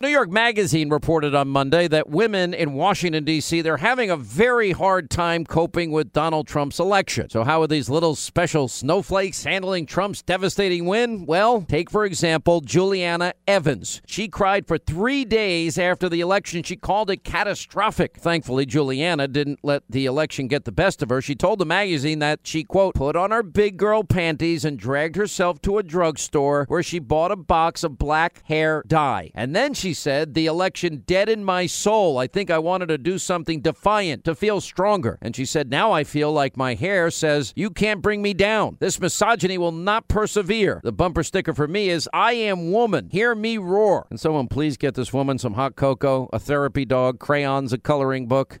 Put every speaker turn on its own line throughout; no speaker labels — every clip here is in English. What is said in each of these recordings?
New York Magazine reported on Monday that women in Washington, D.C., they're having a very hard time coping with Donald Trump's election. So, how are these little special snowflakes handling Trump's devastating win? Well, take, for example, Juliana Evans. She cried for three days after the election. She called it catastrophic. Thankfully, Juliana didn't let the election get the best of her. She told the magazine that she, quote, put on her big girl panties and dragged herself to a drugstore where she bought a box of black hair dye. And then she said, The election deadened my soul. I think I wanted to do something defiant, to feel stronger. And she said, Now I feel like my hair says, You can't bring me down. This misogyny will not persevere. The bumper sticker for me is, I am woman. Hear me roar. And someone please get this woman some hot cocoa, a therapy dog, crayons, a coloring book.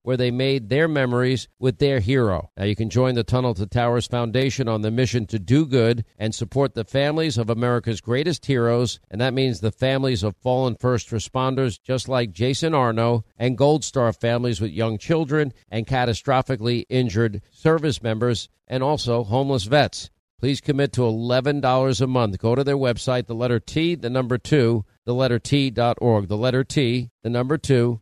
where they made their memories with their hero. Now you can join the Tunnel to Towers Foundation on the mission to do good and support the families of America's greatest heroes, and that means the families of fallen first responders just like Jason Arno and Gold Star families with young children and catastrophically injured service members and also homeless vets. Please commit to $11 a month. Go to their website, the letter T, the number 2, the letter T.org. The letter T, the number 2,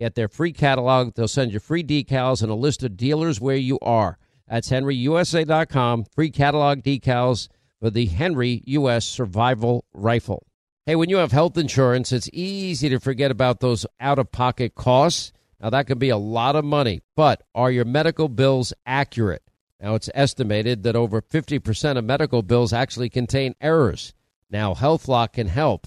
Get their free catalog. They'll send you free decals and a list of dealers where you are. That's henryusa.com. Free catalog decals for the Henry U.S. Survival Rifle. Hey, when you have health insurance, it's easy to forget about those out of pocket costs. Now, that can be a lot of money, but are your medical bills accurate? Now, it's estimated that over 50% of medical bills actually contain errors. Now, HealthLock can help.